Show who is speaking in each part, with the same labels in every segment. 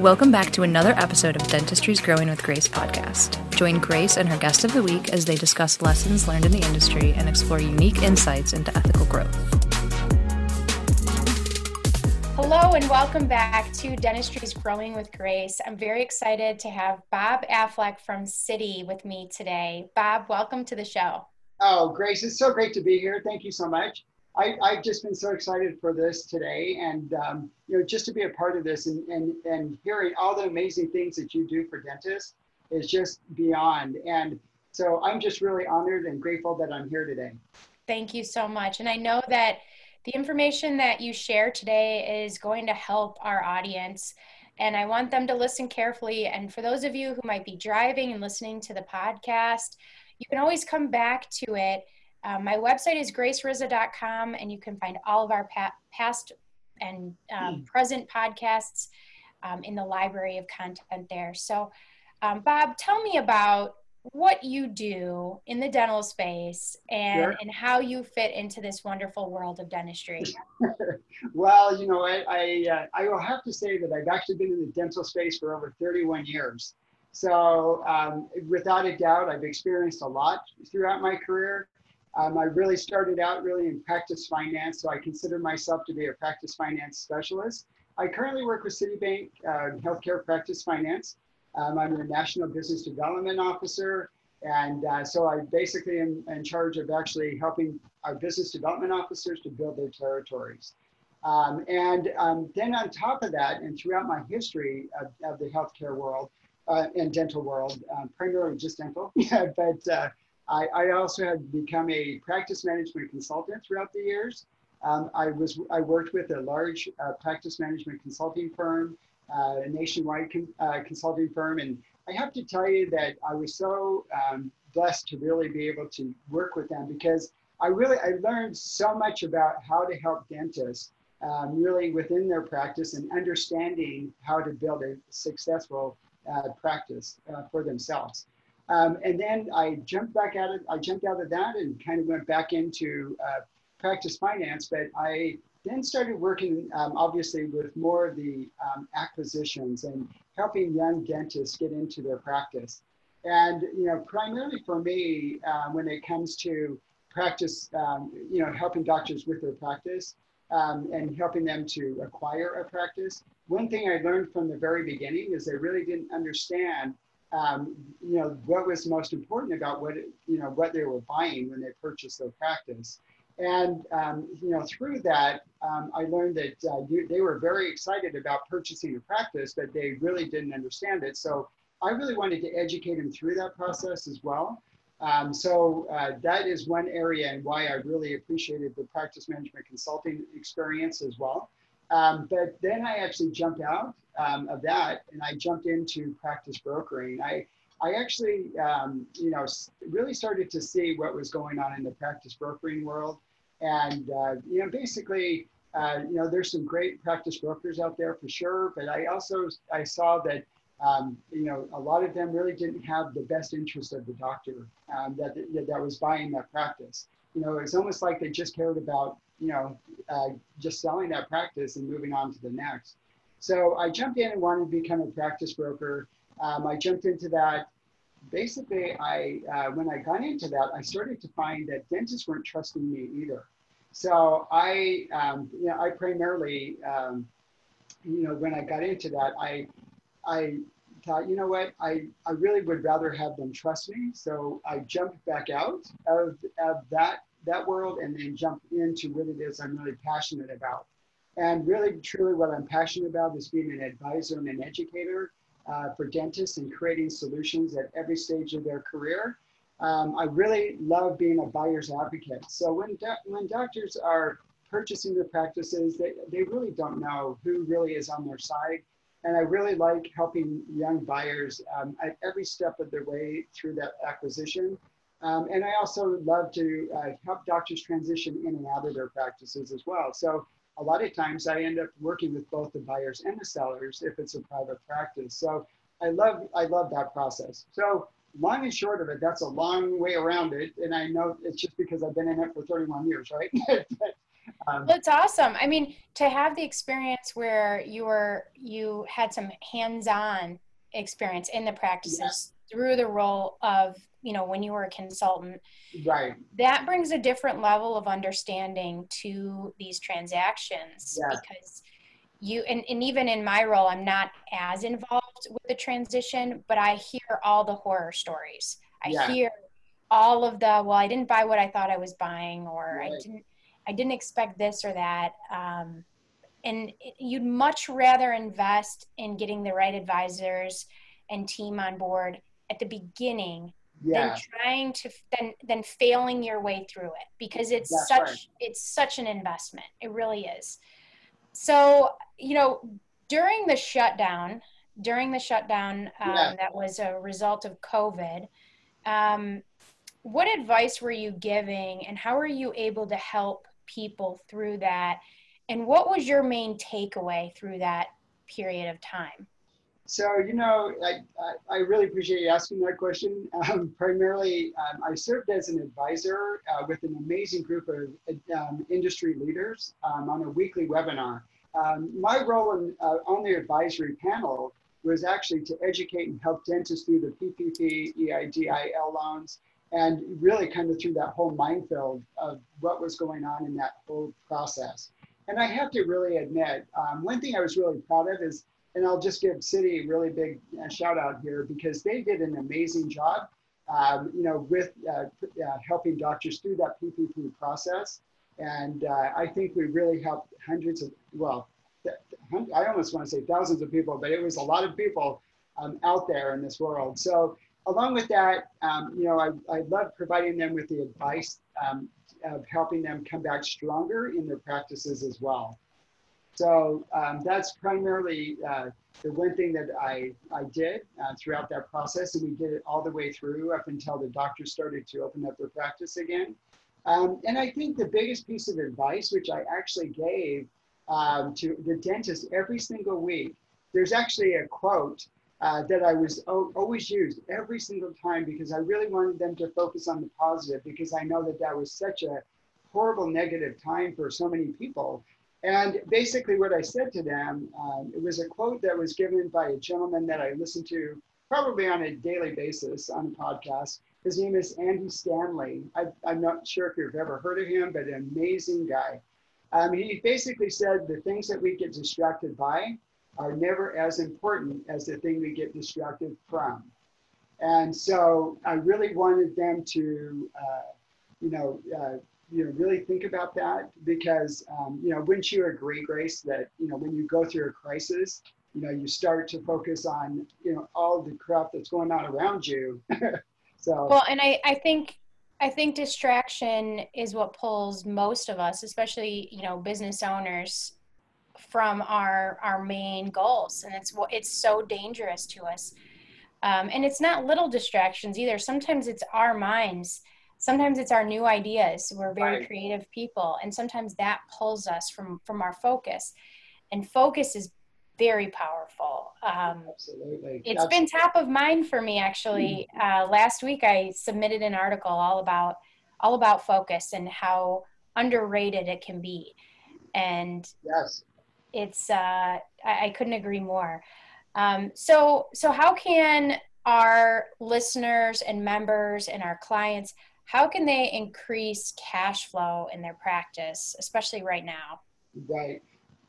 Speaker 1: Welcome back to another episode of Dentistry's Growing with Grace podcast. Join Grace and her guest of the week as they discuss lessons learned in the industry and explore unique insights into ethical growth.
Speaker 2: Hello, and welcome back to Dentistry's Growing with Grace. I'm very excited to have Bob Affleck from Citi with me today. Bob, welcome to the show.
Speaker 3: Oh, Grace, it's so great to be here. Thank you so much. I, have just been so excited for this today and, um, you know, just to be a part of this and, and, and hearing all the amazing things that you do for dentists is just beyond. And so I'm just really honored and grateful that I'm here today.
Speaker 2: Thank you so much. And I know that the information that you share today is going to help our audience. And I want them to listen carefully. And for those of you who might be driving and listening to the podcast, you can always come back to it um, my website is gracerizza.com, and you can find all of our pa- past and um, mm. present podcasts um, in the library of content there. So, um, Bob, tell me about what you do in the dental space and, sure. and how you fit into this wonderful world of dentistry.
Speaker 3: well, you know, I, I, uh, I, will have to say that I've actually been in the dental space for over 31 years. So, um, without a doubt, I've experienced a lot throughout my career. Um, I really started out really in practice finance, so I consider myself to be a practice finance specialist. I currently work with Citibank uh, Healthcare Practice Finance. Um, I'm a National Business Development Officer, and uh, so I basically am in charge of actually helping our business development officers to build their territories. Um, and um, then on top of that, and throughout my history of, of the healthcare world uh, and dental world, uh, primarily just dental, but uh, I, I also have become a practice management consultant throughout the years. Um, I was I worked with a large uh, practice management consulting firm, uh, a nationwide con, uh, consulting firm, and I have to tell you that I was so um, blessed to really be able to work with them because I really I learned so much about how to help dentists um, really within their practice and understanding how to build a successful uh, practice uh, for themselves. Um, and then I jumped back out of I jumped out of that and kind of went back into uh, practice finance. But I then started working um, obviously with more of the um, acquisitions and helping young dentists get into their practice. And you know, primarily for me, uh, when it comes to practice, um, you know, helping doctors with their practice um, and helping them to acquire a practice. One thing I learned from the very beginning is they really didn't understand um, you know, what was most important about what, you know, what they were buying when they purchased their practice. And, um, you know, through that, um, I learned that uh, you, they were very excited about purchasing a practice, but they really didn't understand it. So I really wanted to educate them through that process as well. Um, so uh, that is one area and why I really appreciated the practice management consulting experience as well. Um, but then I actually jumped out um, of that and I jumped into practice brokering. I, I actually, um, you know, really started to see what was going on in the practice brokering world. And, uh, you know, basically, uh, you know, there's some great practice brokers out there for sure. But I also, I saw that, um, you know, a lot of them really didn't have the best interest of the doctor um, that, that was buying that practice. You know, it's almost like they just cared about you know, uh, just selling that practice and moving on to the next. So I jumped in and wanted to become a practice broker. Um, I jumped into that. Basically, I uh, when I got into that, I started to find that dentists weren't trusting me either. So I, um, you know, I primarily, um, you know, when I got into that, I, I thought, you know what, I, I really would rather have them trust me. So I jumped back out of, of that that world and then jump into what it is I'm really passionate about. And really, truly, what I'm passionate about is being an advisor and an educator uh, for dentists and creating solutions at every stage of their career. Um, I really love being a buyer's advocate. So when, do- when doctors are purchasing their practices, they, they really don't know who really is on their side. And I really like helping young buyers um, at every step of their way through that acquisition um, and I also love to uh, help doctors transition in and out of their practices as well. So a lot of times I end up working with both the buyers and the sellers if it's a private practice. So I love I love that process. So long and short of it, that's a long way around it. And I know it's just because I've been in it for 31 years, right? but,
Speaker 2: Um, That's awesome. I mean, to have the experience where you were you had some hands-on experience in the practices through the role of you know when you were a consultant
Speaker 3: right
Speaker 2: that brings a different level of understanding to these transactions yeah. because you and, and even in my role i'm not as involved with the transition but i hear all the horror stories i yeah. hear all of the well i didn't buy what i thought i was buying or right. i didn't i didn't expect this or that um, and you'd much rather invest in getting the right advisors and team on board at the beginning yeah. than trying to than than failing your way through it because it's That's such right. it's such an investment it really is so you know during the shutdown during the shutdown um, yeah. that was a result of covid um, what advice were you giving and how were you able to help people through that and what was your main takeaway through that period of time
Speaker 3: so, you know, I, I, really appreciate you asking that question. Um, primarily, um, I served as an advisor uh, with an amazing group of um, industry leaders um, on a weekly webinar. Um, my role in, uh, on the advisory panel was actually to educate and help dentists through the PPP, EIDL loans, and really kind of through that whole minefield of what was going on in that whole process. And I have to really admit, um, one thing I was really proud of is and I'll just give Citi a really big uh, shout out here because they did an amazing job, um, you know, with uh, uh, helping doctors through that PPP process. And uh, I think we really helped hundreds of, well, I almost want to say thousands of people, but it was a lot of people um, out there in this world. So along with that, um, you know, I, I love providing them with the advice um, of helping them come back stronger in their practices as well. So um, that's primarily uh, the one thing that I, I did uh, throughout that process. And we did it all the way through up until the doctors started to open up their practice again. Um, and I think the biggest piece of advice, which I actually gave um, to the dentist every single week, there's actually a quote uh, that I was o- always used every single time because I really wanted them to focus on the positive because I know that that was such a horrible negative time for so many people and basically, what I said to them, um, it was a quote that was given by a gentleman that I listen to probably on a daily basis on a podcast. His name is Andy Stanley. I, am not sure if you've ever heard of him, but an amazing guy. Um, he basically said the things that we get distracted by are never as important as the thing we get distracted from. And so I really wanted them to, uh, you know, uh, you know really think about that because um, you know wouldn't you agree grace that you know when you go through a crisis you know you start to focus on you know all the crap that's going on around you? So
Speaker 2: well and i i think i think distraction is what pulls most of us especially you know business owners from our our main goals. And it's what it's so dangerous to us. Um, and it's not little distractions either. Sometimes it's our minds sometimes it's our new ideas. We're very right. creative people and sometimes that pulls us from from our focus. And focus is very powerful. Um,
Speaker 3: absolutely.
Speaker 2: It's been top of mind for me actually. Mm. uh, last week i submitted an article all about all about focus and how underrated it can be. And
Speaker 3: yes.
Speaker 2: it's uh, I, I couldn't agree more. Um, so so how can our listeners and members and our clients how can they increase cash flow in their practice, especially right now?
Speaker 3: Right.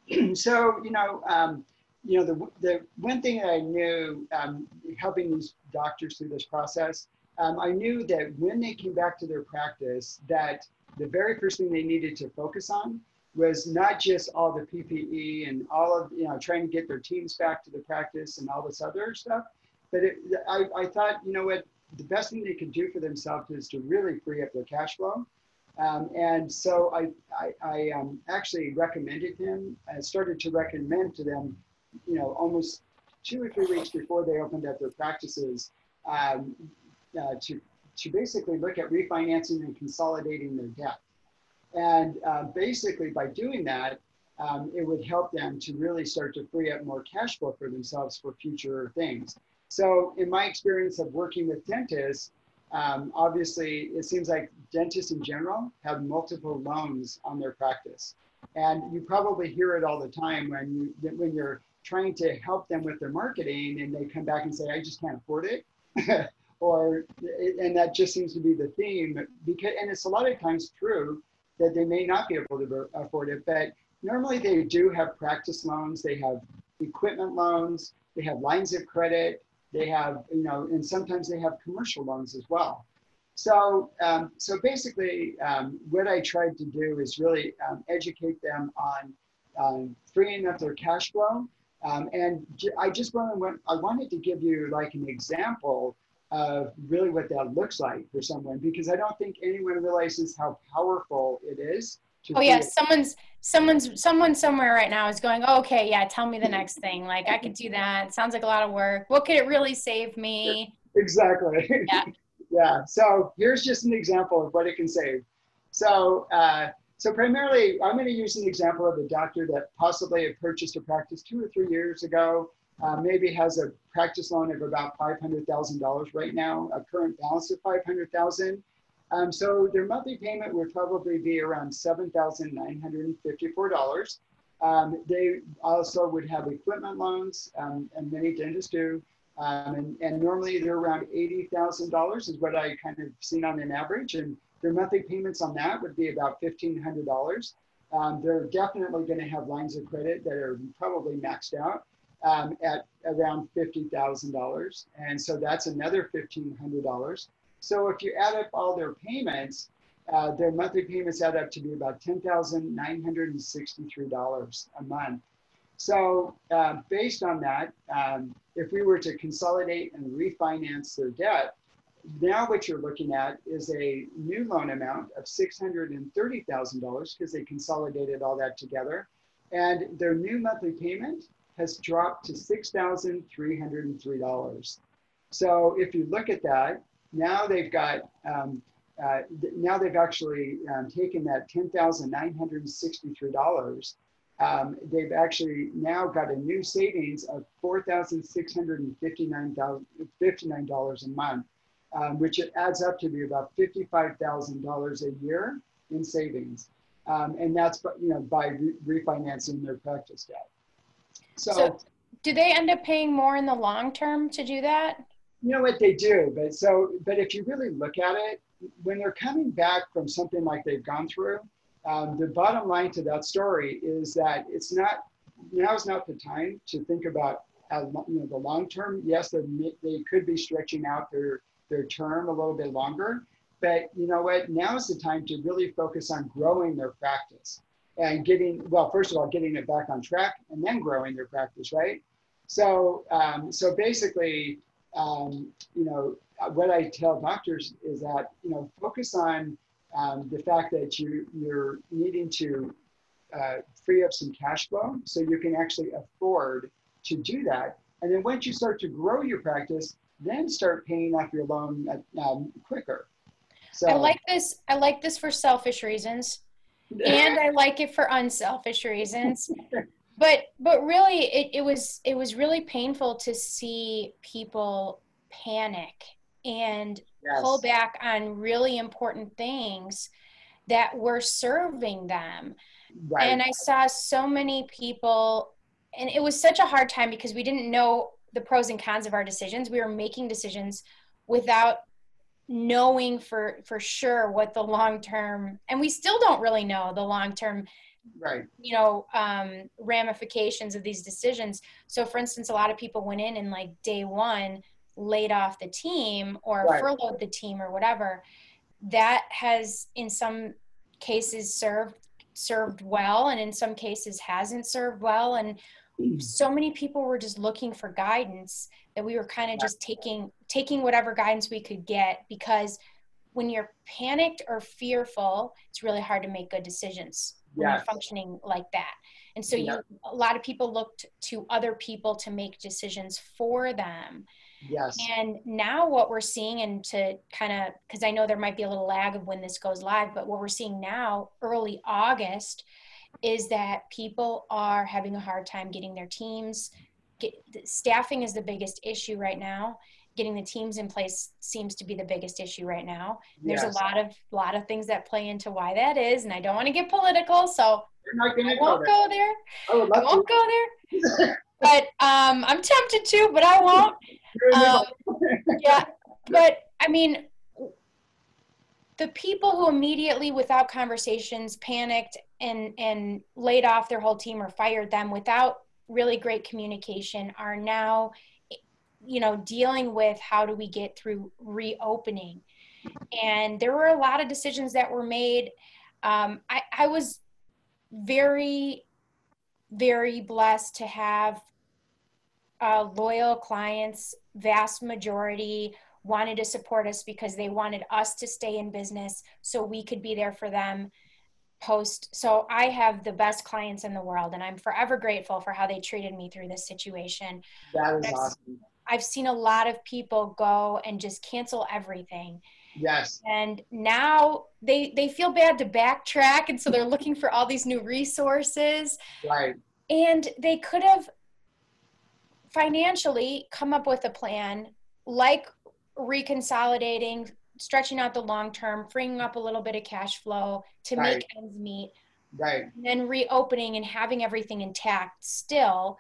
Speaker 3: so, you know, um, you know, the, the one thing that I knew um, helping these doctors through this process, um, I knew that when they came back to their practice, that the very first thing they needed to focus on was not just all the PPE and all of, you know, trying to get their teams back to the practice and all this other stuff. But it, I, I thought, you know what, the best thing they can do for themselves is to really free up their cash flow. Um, and so I, I, I um, actually recommended him and started to recommend to them, you know, almost two or three weeks before they opened up their practices um, uh, to, to basically look at refinancing and consolidating their debt. And uh, basically by doing that, um, it would help them to really start to free up more cash flow for themselves for future things. So in my experience of working with dentists, um, obviously, it seems like dentists in general have multiple loans on their practice. And you probably hear it all the time when you when you're trying to help them with their marketing and they come back and say, I just can't afford it. or and that just seems to be the theme because and it's a lot of times true that they may not be able to afford it, but normally they do have practice loans, they have equipment loans, they have lines of credit, they have, you know, and sometimes they have commercial loans as well. So, um, so basically, um, what I tried to do is really um, educate them on um, freeing up their cash flow. Um, and I just wanted, I wanted to give you like an example of really what that looks like for someone because I don't think anyone realizes how powerful it is.
Speaker 2: Oh yeah, someone's someone's someone somewhere right now is going, oh, okay, yeah, tell me the next thing. Like I could do that. It sounds like a lot of work. What could it really save me?
Speaker 3: Exactly. Yeah. yeah. So here's just an example of what it can save. So uh, so primarily, I'm going to use an example of a doctor that possibly had purchased a practice two or three years ago. Uh, maybe has a practice loan of about $500,000 right now, a current balance of 500,000. Um, so their monthly payment would probably be around $7,954. Um, they also would have equipment loans, um, and many dentists do. Um, and, and, normally they're around $80,000 is what I kind of seen on an average. And their monthly payments on that would be about $1,500. Um, they're definitely going to have lines of credit that are probably maxed out um, at around $50,000. And so that's another $1,500. So if you add up all their payments, uh, their monthly payments add up to be about $10,963 a month. So uh, based on that, um, if we were to consolidate and refinance their debt, now what you're looking at is a new loan amount of $630,000 because they consolidated all that together. And their new monthly payment has dropped to $6,303. So if you look at that, now they've got, um, uh, now they've actually um, taken that $10,963. Um, they've actually now got a new savings of $4,659 a month, um, which it adds up to be about $55,000 a year in savings. Um, and that's you know by re refinancing their practice debt.
Speaker 2: So, so, do they end up paying more in the long term to do that?
Speaker 3: You know what they do, but so but if you really look at it, when they're coming back from something like they've gone through, um, the bottom line to that story is that it's not now is not the time to think about uh, you know the long term. Yes, they could be stretching out their their term a little bit longer, but you know what? Now is the time to really focus on growing their practice and getting well first of all getting it back on track and then growing their practice right so um, so basically um, you know what i tell doctors is that you know focus on um, the fact that you you're needing to uh, free up some cash flow so you can actually afford to do that. And then once you start to grow your practice then start paying off your loan um, quicker.
Speaker 2: So i like this i like this for selfish reasons. And I like it for unselfish reasons. but but really it, it was it was really painful to see people panic and yes. pull back on really important things that were serving them. Right. And I saw so many people and it was such a hard time because we didn't know the pros and cons of our decisions. We were making decisions without knowing for for sure what the long term and we still don't really know the long term
Speaker 3: right.
Speaker 2: you know um, ramifications of these decisions. So for instance a lot of people went in and like day one laid off the team or right. furloughed the team or whatever. That has in some cases served served well and in some cases hasn't served well. And so many people were just looking for guidance that we were kind of just taking taking whatever guidance we could get because when you're panicked or fearful it's really hard to make good decisions when yes. you're functioning like that and so you a lot of people looked to other people to make decisions for them
Speaker 3: yes
Speaker 2: and now what we're seeing and to kind of because i know there might be a little lag of when this goes live but what we're seeing now early august is that people are having a hard time getting their teams. Get, staffing is the biggest issue right now. Getting the teams in place seems to be the biggest issue right now. There's
Speaker 3: Yes.
Speaker 2: a lot of lot of things that play into why that is, and I don't want to get political, so I won't go there.
Speaker 3: I
Speaker 2: I won't
Speaker 3: to.
Speaker 2: go there. But um, I'm tempted to, but I won't.
Speaker 3: You're in the
Speaker 2: Um, yeah, but I mean, the people who immediately, without conversations, panicked and and laid off their whole team or fired them without really great communication are now, you know, dealing with how do we get through reopening. And there were a lot of decisions that were made. Um, I, I was very, very blessed to have uh, loyal clients, vast majority wanted to support us because they wanted us to stay in business so we could be there for them post. So I have the best clients in the world and I'm forever grateful for how they treated me through this situation.
Speaker 3: That is awesome.
Speaker 2: I've seen a lot of people go and just cancel everything.
Speaker 3: Yes.
Speaker 2: And now they they feel bad to backtrack and so they're looking for all these new resources
Speaker 3: Right.
Speaker 2: and they could have financially come up with a plan like reconsolidating stretching out the long term freeing up a little bit of cash flow to
Speaker 3: Right.
Speaker 2: make ends meet
Speaker 3: Right.
Speaker 2: and then reopening and having everything intact still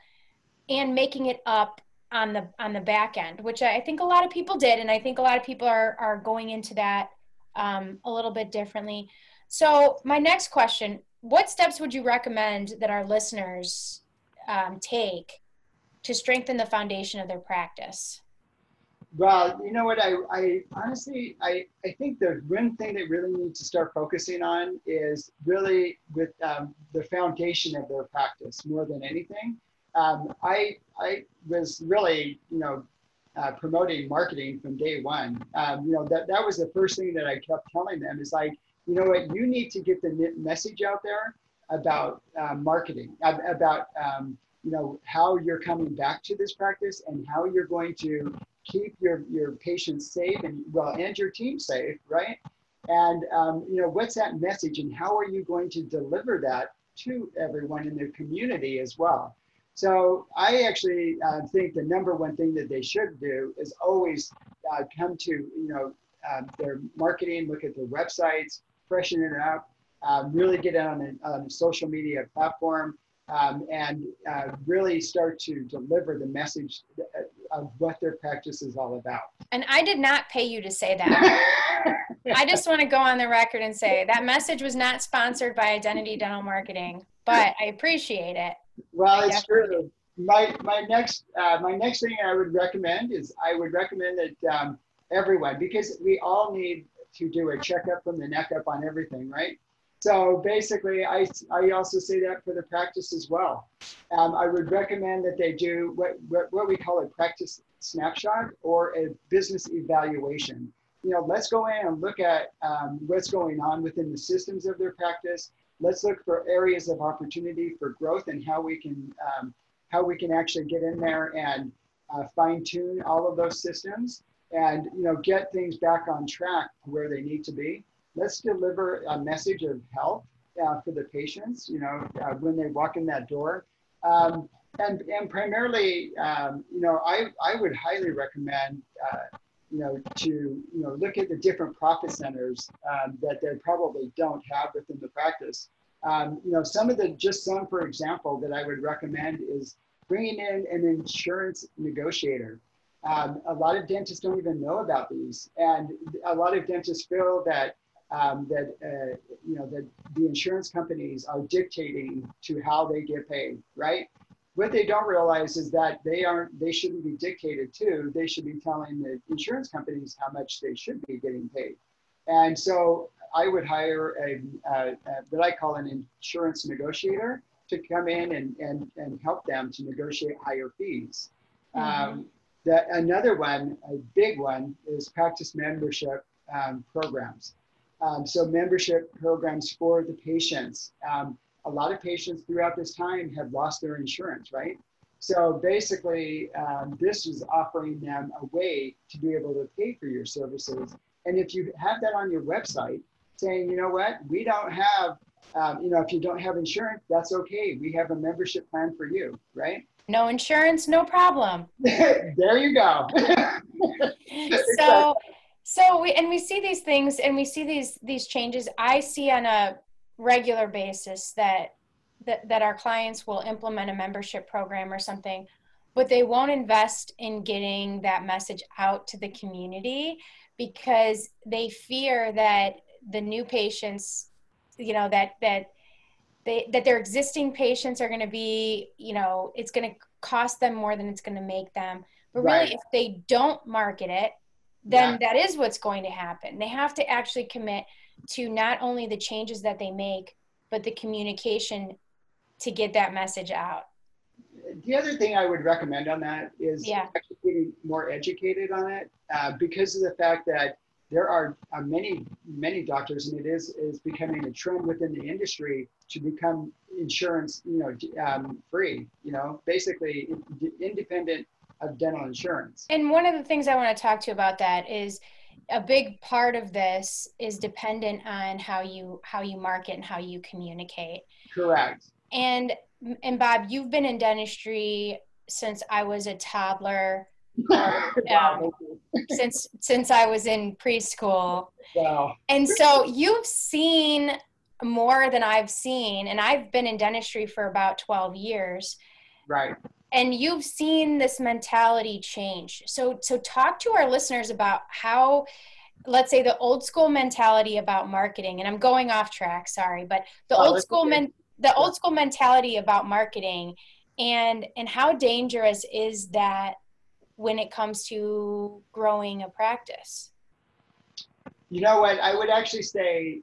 Speaker 2: and making it up on the on the back end which i think a lot of people did and i think a lot of people are are going into that um, a little bit differently so my next question what steps would you recommend that our listeners um, take to strengthen the foundation of their practice
Speaker 3: Well, you know what? I, I honestly, I, I think the one thing they really need to start focusing on is really with um, the foundation of their practice more than anything. Um, I, I was really, you know, uh, promoting marketing from day one. Um, you know, that, that was the first thing that I kept telling them is like, you know what, you need to get the message out there about uh, marketing, about, um, you know, how you're coming back to this practice and how you're going to keep your your patients safe and well and your team safe right and um, you know what's that message and how are you going to deliver that to everyone in the community as well so i actually uh, think the number one thing that they should do is always uh, come to you know um, their marketing look at their websites freshen it up um, really get on a, on a social media platform um, and uh, really start to deliver the message of what their practice is all about.
Speaker 2: and i did not pay you to say that I just want to go on the record and say that message was not sponsored by Identity Dental Marketing, but I appreciate it.
Speaker 3: Well, it's
Speaker 2: Definitely.
Speaker 3: true. My my next uh, my next thing I would recommend is I would recommend that um, everyone because we all need to do a checkup from the neck up on everything, right? So basically, I, I also say that for the practice as well. Um, I would recommend that they do what, what, what we call a practice snapshot or a business evaluation. You know, let's go in and look at um, what's going on within the systems of their practice. Let's look for areas of opportunity for growth and how we can um, how we can actually get in there and uh, fine tune all of those systems and you know get things back on track where they need to be let's deliver a message of health uh, for the patients, you know, uh, when they walk in that door. Um, and, and primarily, um, you know, I, I would highly recommend, uh, you know, to, you know, look at the different profit centers um, that they probably don't have within the practice. Um, you know, some of the, just some, for example, that I would recommend is bringing in an insurance negotiator. Um, a lot of dentists don't even know about these. And a lot of dentists feel that um, that uh, you know that the insurance companies are dictating to how they get paid, right? What they don't realize is that they aren't they shouldn't be dictated to. They should be telling the insurance companies how much they should be getting paid. And so I would hire a, a, a what I call an insurance negotiator to come in and, and, and help them to negotiate higher fees. Um, the, another one, a big one, is practice membership um, programs. Um, so membership programs for the patients. A lot of patients throughout this time have lost their insurance, right? So basically, um, this is offering them a way to be able to pay for your services. And if you have that on your website, saying, you know what, we don't have, um, you know, if you don't have insurance, that's okay. We have a membership plan for you, right?
Speaker 2: No insurance, no problem.
Speaker 3: there you go.
Speaker 2: so so we and we see these things and we see these these changes i see on a regular basis that that, that our clients will implement a membership program or something but they won't invest in getting that message out to the community because they fear that the new patients you know that that they that their existing patients are going to be you know it's going to cost them more than it's going to make them but really right. if they don't market it then yeah. that is what's going to happen they have to actually commit to not only the changes that they make but the communication to get that message out
Speaker 3: the other thing i would recommend on that is
Speaker 2: yeah.
Speaker 3: actually getting more educated on it uh, because of the fact that there are uh, many many doctors and it is is becoming a trend within the industry to become insurance you know um, free you know basically independent of dental insurance
Speaker 2: and one of the things i want to talk to you about that is a big part of this is dependent on how you how you market and how you communicate
Speaker 3: correct
Speaker 2: and and bob you've been in dentistry since i was a toddler um, since since I was in preschool.
Speaker 3: Wow.
Speaker 2: And so you've seen more than I've seen, and I've been in dentistry for about 12 years.
Speaker 3: Right.
Speaker 2: And you've seen this mentality change. So so talk to our listeners about how let's say the old school mentality about marketing and I'm going off track, sorry, but the oh, old school men the old school mentality about marketing and and how dangerous is that when it comes to growing a practice?
Speaker 3: You know what? I would actually say,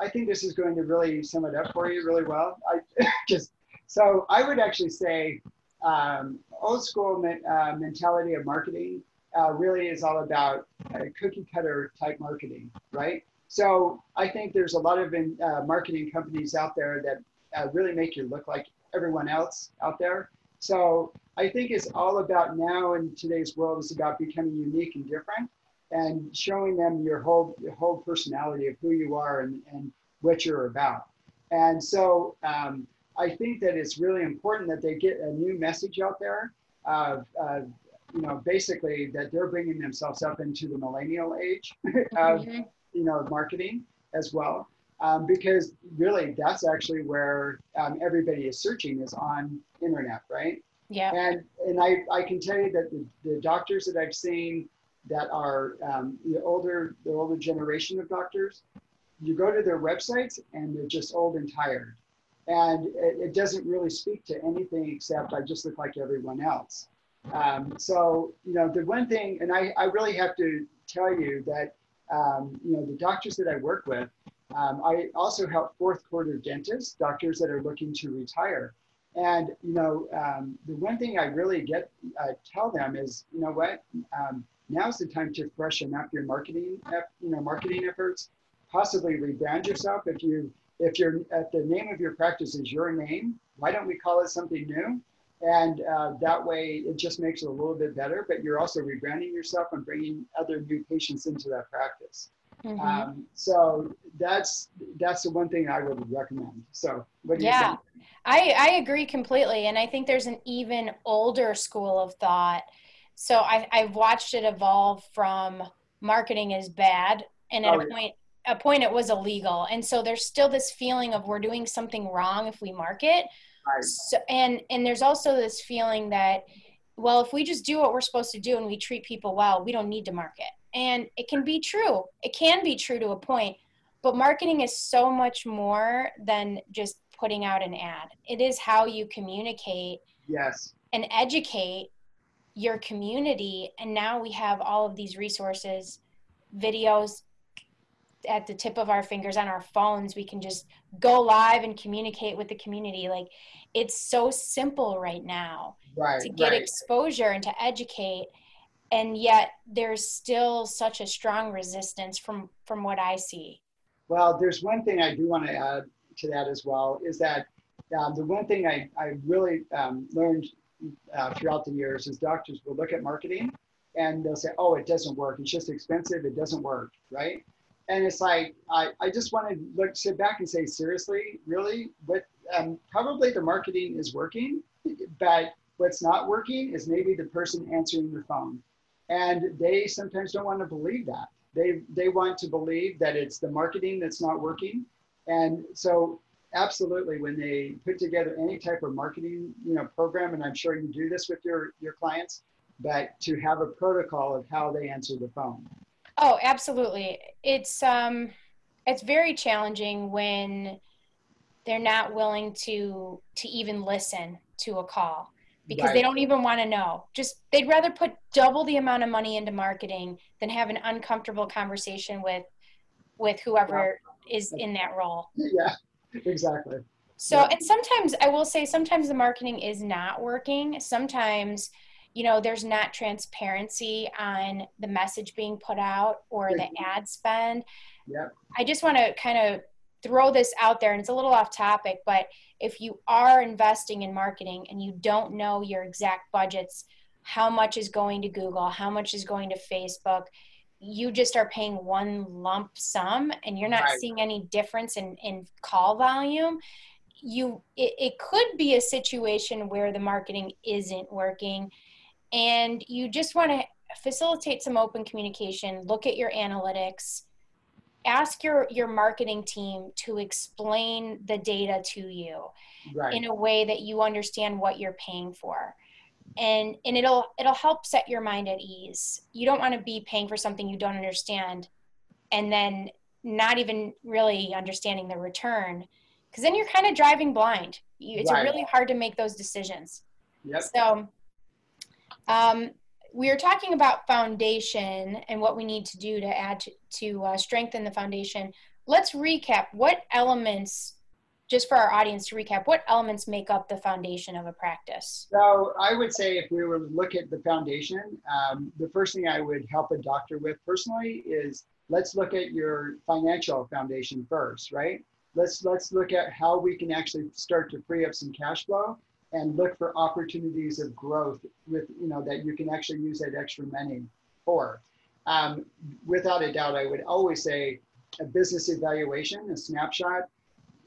Speaker 3: I think this is going to really sum it up for you really well. I just so I would actually say, um, old school me- uh, mentality of marketing uh, really is all about uh, cookie cutter type marketing, right? So I think there's a lot of in, uh, marketing companies out there that uh, really make you look like everyone else out there. So I think it's all about now in today's world is about becoming unique and different and showing them your whole your whole personality of who you are and, and what you're about. And so um, I think that it's really important that they get a new message out there of, uh, you know, basically that they're bringing themselves up into the millennial age of, mm-hmm. you know, marketing as well. Um, because really that's actually where um, everybody is searching is on internet, right?
Speaker 2: Yeah.
Speaker 3: And and I, I can tell you that the, the doctors that I've seen that are um, the older the older generation of doctors, you go to their websites and they're just old and tired, and it, it doesn't really speak to anything except I just look like everyone else. Um, so you know the one thing, and I, I really have to tell you that um, you know the doctors that I work with, um, I also help fourth quarter dentists, doctors that are looking to retire. And you know, um, the one thing I really get tell them is, you know what, um, now's the time to freshen up your marketing, you know, marketing efforts. Possibly rebrand yourself if you if your if the name of your practice is your name. Why don't we call it something new? And uh, that way, it just makes it a little bit better. But you're also rebranding yourself and bringing other new patients into that practice. Mm-hmm. Um, so that's that's the one thing I would recommend. So what do
Speaker 2: yeah,
Speaker 3: you think?
Speaker 2: I I agree completely, and I think there's an even older school of thought. So I I've watched it evolve from marketing is bad, and at oh, a yeah. point a point it was illegal, and so there's still this feeling of we're doing something wrong if we market.
Speaker 3: Right.
Speaker 2: So, and and there's also this feeling that well if we just do what we're supposed to do and we treat people well we don't need to market and it can be true. It can be true to a point, but marketing is so much more than just putting out an ad. It is how you communicate.
Speaker 3: Yes.
Speaker 2: And educate your community. And now we have all of these resources, videos at the tip of our fingers on our phones. We can just go live and communicate with the community. Like it's so simple right now
Speaker 3: right,
Speaker 2: to get
Speaker 3: right.
Speaker 2: exposure and to educate and yet there's still such a strong resistance from from what i see
Speaker 3: well there's one thing i do want to add to that as well is that um, the one thing i, I really um, learned uh, throughout the years is doctors will look at marketing and they'll say oh it doesn't work it's just expensive it doesn't work right and it's like i, I just want to look sit back and say seriously really but um, probably the marketing is working but what's not working is maybe the person answering the phone And they sometimes don't want to believe that. They, they want to believe that it's the marketing that's not working. And so absolutely when they put together any type of marketing you know program and i'm sure you do this with your your clients but to have a protocol of how they answer the phone
Speaker 2: oh absolutely it's um it's very challenging when they're not willing to to even listen to a call because right. they don't even want to know just they'd rather put double the amount of money into marketing than have an uncomfortable conversation with with whoever yeah. is in that role
Speaker 3: yeah exactly.
Speaker 2: So, yeah. and sometimes I will say, sometimes the marketing is not working. Sometimes, you know, there's not transparency on the message being put out or the ad spend.
Speaker 3: Yeah.
Speaker 2: I just want to kind of throw this out there, and it's a little off topic, but if you are investing in marketing and you don't know your exact budgets, how much is going to Google, how much is going to Facebook, you just are paying one lump sum and you're not right. seeing any difference in, in call volume you it, it could be a situation where the marketing isn't working and you just want to facilitate some open communication look at your analytics ask your your marketing team to explain the data to you right. in a way that you understand what you're paying for and and it'll it'll help set your mind at ease you don't want to be paying for something you don't understand and then not even really understanding the return because then you're kind of driving blind you, it's right. really hard to make those decisions
Speaker 3: yep.
Speaker 2: so um, we are talking about foundation and what we need to do to add to, to uh, strengthen the foundation let's recap what elements just for our audience to recap, what elements make up the foundation of a practice?
Speaker 3: So I would say if we were to look at the foundation, um, the first thing I would help a doctor with personally is let's look at your financial foundation first, right? Let's let's look at how we can actually start to free up some cash flow and look for opportunities of growth with you know that you can actually use that extra money for. Um, without a doubt, I would always say a business evaluation, a snapshot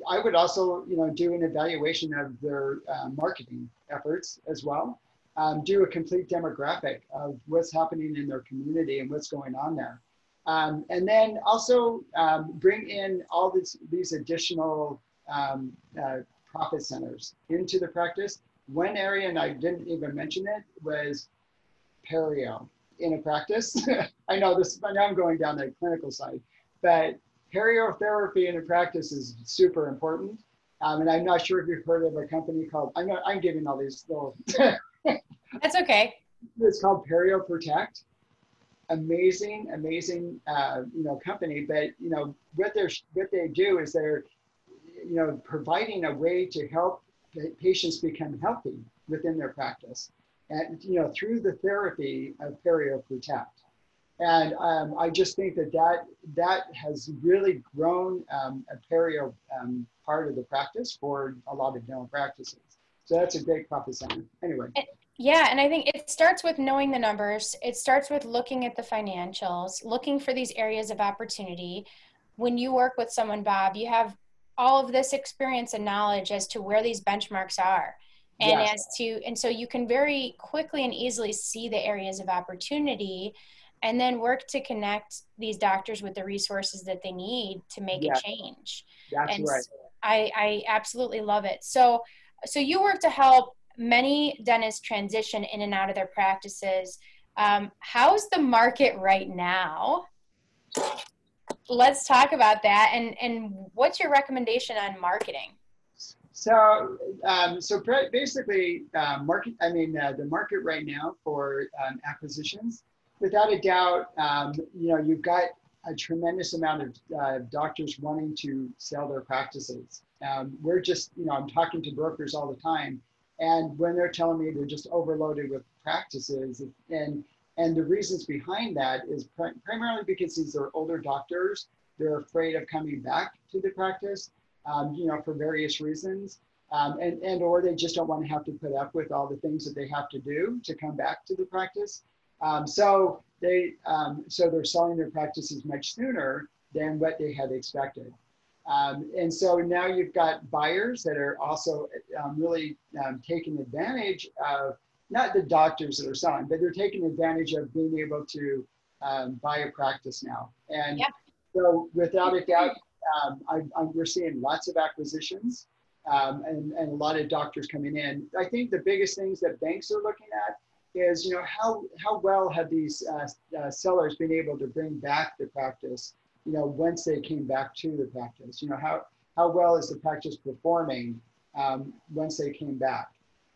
Speaker 3: I would also, you know, do an evaluation of their uh, marketing efforts as well. Um, do a complete demographic of what's happening in their community and what's going on there. Um, and then also um, bring in all this, these additional um, uh, profit centers into the practice. One area, and I didn't even mention it, was perio in a practice. I know this, now I'm going down the clinical side, but Periotherapy in a practice is super important. Um, and I'm not sure if you've heard of a company called, I'm, not, I'm giving all these little.
Speaker 2: That's okay.
Speaker 3: It's called Perio Protect. Amazing, amazing, uh, you know, company. But, you know, what, they're, what they do is they're, you know, providing a way to help patients become healthy within their practice. And, you know, through the therapy of Perio Protect. And um, I just think that that, that has really grown um, a perio um, part of the practice for a lot of dental practices. So that's a great center. Anyway.
Speaker 2: Yeah, and I think it starts with knowing the numbers. It starts with looking at the financials, looking for these areas of opportunity. When you work with someone, Bob, you have all of this experience and knowledge as to where these benchmarks are and yes. as to and so you can very quickly and easily see the areas of opportunity and then work to connect these doctors with the resources that they need to make yeah. a change.
Speaker 3: That's
Speaker 2: and
Speaker 3: right.
Speaker 2: I, I absolutely love it. So, so you work to help many dentists transition in and out of their practices. Um, how's the market right now? Let's talk about that. And, and what's your recommendation on marketing?
Speaker 3: So, um, so basically, uh, market. I mean, uh, the market right now for um, acquisitions without a doubt, um, you know, you've got a tremendous amount of uh, doctors wanting to sell their practices. Um, we're just, you know, I'm talking to brokers all the time, and when they're telling me they're just overloaded with practices, and and the reasons behind that is pr- primarily because these are older doctors. They're afraid of coming back to the practice, um, you know, for various reasons. Um, and, and or they just don't want to have to put up with all the things that they have to do to come back to the practice. Um, so they um, so they're selling their practices much sooner than what they had expected. Um, and so now you've got buyers that are also um, really taking advantage of not the doctors that are selling, but they're taking advantage of being able to um, buy a practice now. And yeah. so, without a doubt, um, I, I, we're seeing lots of acquisitions um, and, and a lot of doctors coming in. I think the biggest things that banks are looking at is, you know, how, how well have these uh, uh, sellers been able to bring back the practice, you know, once they came back to the practice? You know, how, how well is the practice performing um, once they came back?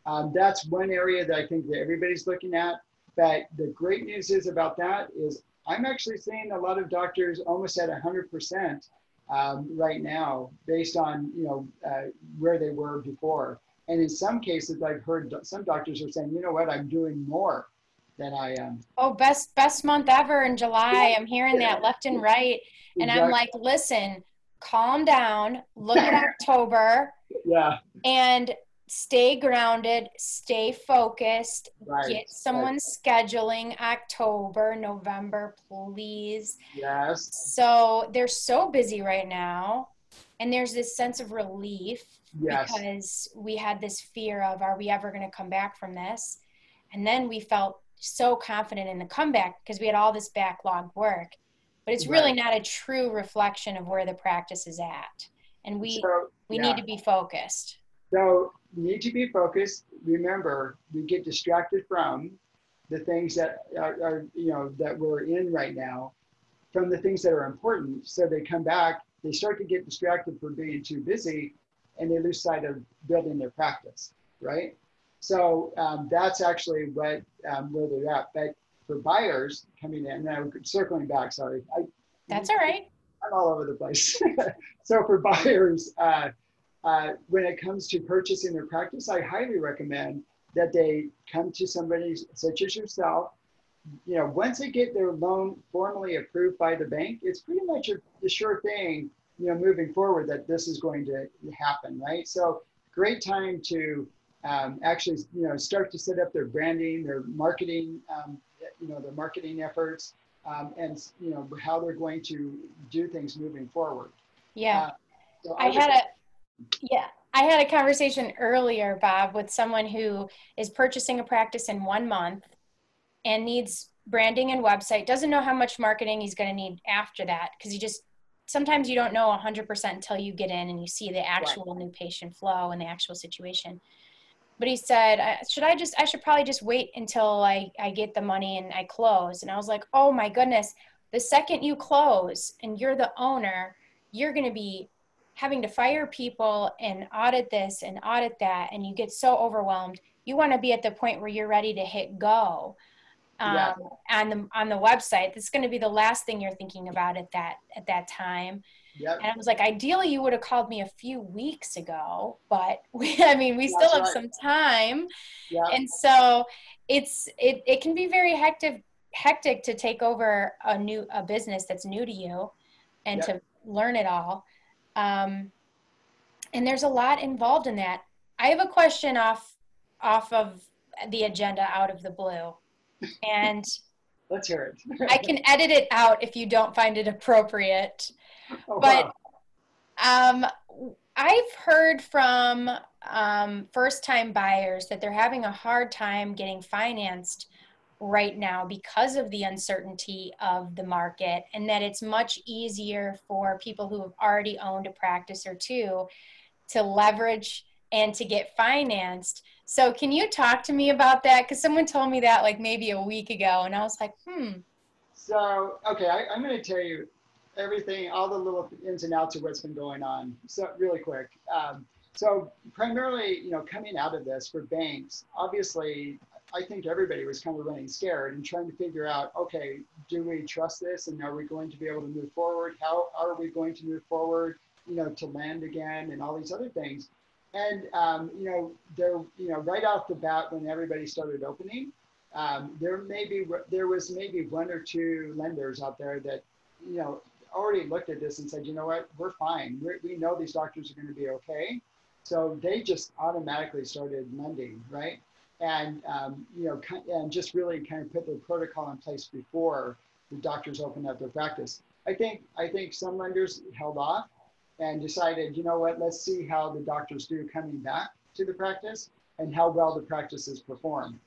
Speaker 3: Um, that's one area that I think that everybody's looking at. But the great news is about that is I'm actually seeing a lot of doctors almost at 100% um, right now based on you know uh, where they were before. And in some cases, I've heard some doctors are saying, you know what, I'm doing more than I am.
Speaker 2: Oh, best best month ever in July. I'm hearing that left and right, and exactly. I'm like, listen, calm down. Look at October.
Speaker 3: Yeah.
Speaker 2: And stay grounded, stay focused, right. get someone right. scheduling October, November, please.
Speaker 3: Yes.
Speaker 2: So they're so busy right now. And there's this sense of relief yes. because we had this fear of are we ever going to come back from this? And then we felt so confident in the comeback because we had all this backlog work. But it's right. really not a true reflection of where the practice is at. And we so, we yeah. need to be focused.
Speaker 3: So need to be focused. Remember, we get distracted from the things that are, are, you know that we're in right now, from the things that are important. So they come back, they start to get distracted for being too busy, and they lose sight of building their practice, right? So um, that's actually what um, where they're at. But for buyers coming in, now circling back, sorry, I,
Speaker 2: that's all right.
Speaker 3: I'm all over the place. so for buyers. Uh, uh, when it comes to purchasing their practice, I highly recommend that they come to somebody such as yourself. You know, once they get their loan formally approved by the bank, it's pretty much a, a sure thing, you know, moving forward that this is going to happen, right? So, great time to um, actually, you know, start to set up their branding, their marketing, um, you know, their marketing efforts, um, and you know how they're going to do things moving forward.
Speaker 2: Yeah, uh, so I, I had a yeah. I had a conversation earlier, Bob, with someone who is purchasing a practice in one month and needs branding and website, doesn't know how much marketing he's going to need after that because he just sometimes you don't know 100% until you get in and you see the actual right. new patient flow and the actual situation. But he said, should I just, I should probably just wait until I, I get the money and I close. And I was like, oh my goodness, the second you close and you're the owner, you're going to be having to fire people and audit this and audit that and you get so overwhelmed you want to be at the point where you're ready to hit go um, yeah. on the on the website that's going to be the last thing you're thinking about at that at that time yep. and i was like ideally you would have called me a few weeks ago but we i mean we that's still have right. some time yep. and so it's it, it can be very hectic hectic to take over a new a business that's new to you and yep. to learn it all um, and there's a lot involved in that. I have a question off off of the agenda out of the blue, and
Speaker 3: let's hear it.
Speaker 2: I can edit it out if you don't find it appropriate. Oh, but wow. um, I've heard from um, first time buyers that they're having a hard time getting financed right now because of the uncertainty of the market and that it's much easier for people who have already owned a practice or two to leverage and to get financed. So can you talk to me about that? Because someone told me that like maybe a week ago and I was like, hmm.
Speaker 3: So, okay, I, am going to tell you everything, all the little ins and outs of what's been going on. So really quick. Um, so primarily, you know, coming out of this for banks, obviously I think everybody was kind of running scared and trying to figure out, okay, do we trust this and are we going to be able to move forward? How are we going to move forward, you know, to land again and all these other things? And, um, you know, there, you know, right off the bat when everybody started opening, um, there may be, there was maybe one or two lenders out there that, you know, already looked at this and said, you know what, we're fine. We're, we know these doctors are going to be okay. So they just automatically started lending, right? And um, you know, and just really kind of put the protocol in place before the doctors opened up their practice. I think I think some lenders held off and decided, you know what, let's see how the doctors do coming back to the practice. and how well the practices perform.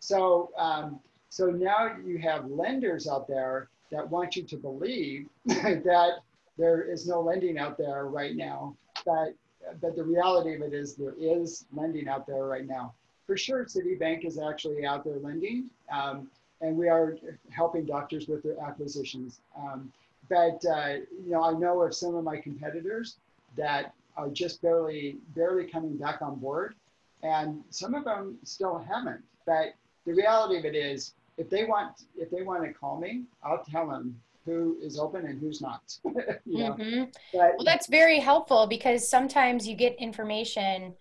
Speaker 3: So, um, so now you have lenders out there that want you to believe that there is no lending out there right now. But, but the reality of it is there is lending out there right now. For sure, Citibank is actually out there lending, um, and we are helping doctors with their acquisitions. Um, but uh, you know, I know of some of my competitors that are just barely barely coming back on board, and some of them still haven't. But the reality of it is, if they want if they want to call me, I'll tell them who is open and who's not. you know?
Speaker 2: mm-hmm. but, well, that's very helpful because sometimes you get information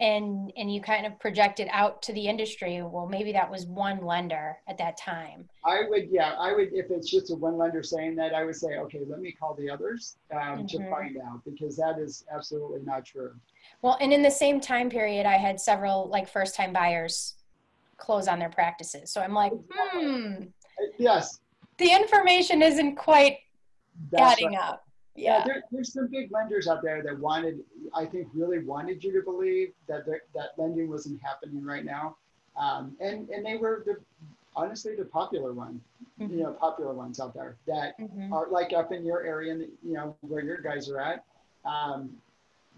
Speaker 2: and and you kind of project it out to the industry well maybe that was one lender at that time.
Speaker 3: I would yeah i would if it's just a one lender saying that i would say okay let me call the others um, mm-hmm. to find out because that is absolutely not true.
Speaker 2: Well and in the same time period i had several like first time buyers close on their practices. So i'm like hmm.
Speaker 3: Yes.
Speaker 2: The information isn't quite That's adding right. up
Speaker 3: yeah, yeah there, there's some big lenders out there that wanted, I think, really wanted you to believe that that lending wasn't happening right now, um, and and they were the, honestly the popular one, mm-hmm. you know, popular ones out there that mm-hmm. are like up in your area, and you know where your guys are at. Um,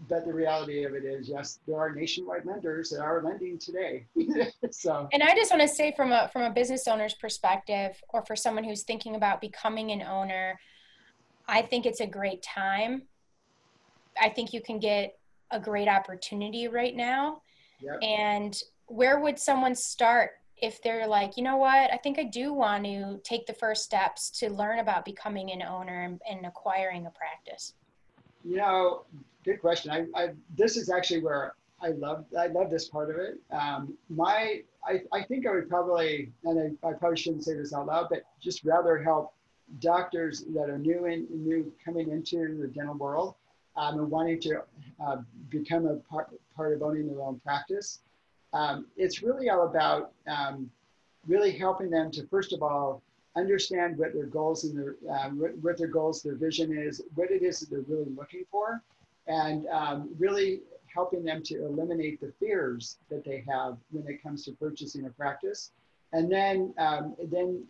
Speaker 3: but the reality of it is, yes, there are nationwide lenders that are lending today. so,
Speaker 2: and I just want to say, from a from a business owner's perspective, or for someone who's thinking about becoming an owner, I think it's a great time. I think you can get a great opportunity right now. Yep. And where would someone start if they're like, you know what, I think I do want to take the first steps to learn about becoming an owner and, and acquiring a practice?
Speaker 3: You know, good question. I, I, this is actually where I love I love this part of it. Um, my I, I think I would probably and I, I probably shouldn't say this out loud, but just rather help doctors that are new and new coming into the dental world um, and wanting to uh, become a part, part of owning their own practice. Um, it's really all about um, really helping them to first of all understand what their goals and their what, what, their goals, their vision is, what it is that they're really looking for, and um, really helping them to eliminate the fears that they have when it comes to purchasing a practice, and then um, then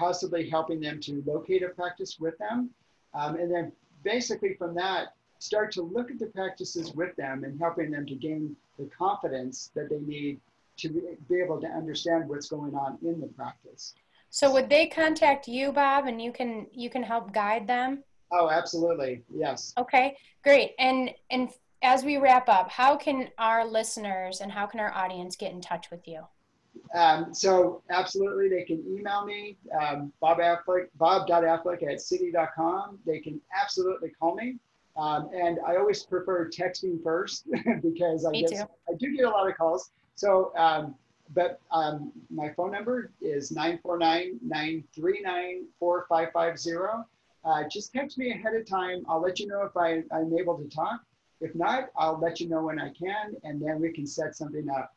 Speaker 3: possibly helping them to locate a practice with them. Um, and then basically from that, start to look at the practices with them and helping them to gain the confidence that they need to be able to understand what's going on in the practice.
Speaker 2: So would they contact you, Bob, and you can you can help guide them?
Speaker 3: Oh, absolutely. Yes.
Speaker 2: Okay, great. And and as we wrap up, how can our listeners and how can our audience get in touch with you?
Speaker 3: Um, so absolutely, they can email me, um, Bob Affleck, bob.affleck at citi.com. They can absolutely call me. Um, and I always prefer texting first because I, get, I do get a lot of calls. So, um, but um, my phone number is 949-939-4550. Uh, just text me ahead of time. I'll let you know if I, I'm able to talk. If not, I'll let you know when I can, and then we can set something up.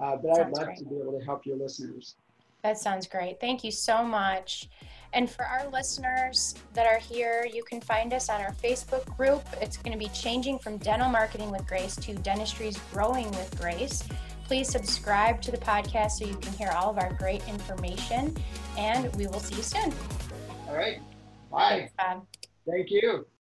Speaker 3: Uh, but I'd love great. to be able to help your listeners.
Speaker 2: That sounds great. Thank you so much. And for our listeners that are here, you can find us on our Facebook group. It's going to be changing from Dental Marketing with Grace to Dentistry's Growing with Grace. Please subscribe to the podcast so you can hear all of our great information. And we will see you soon.
Speaker 3: All right. Bye. Thanks, Thank you.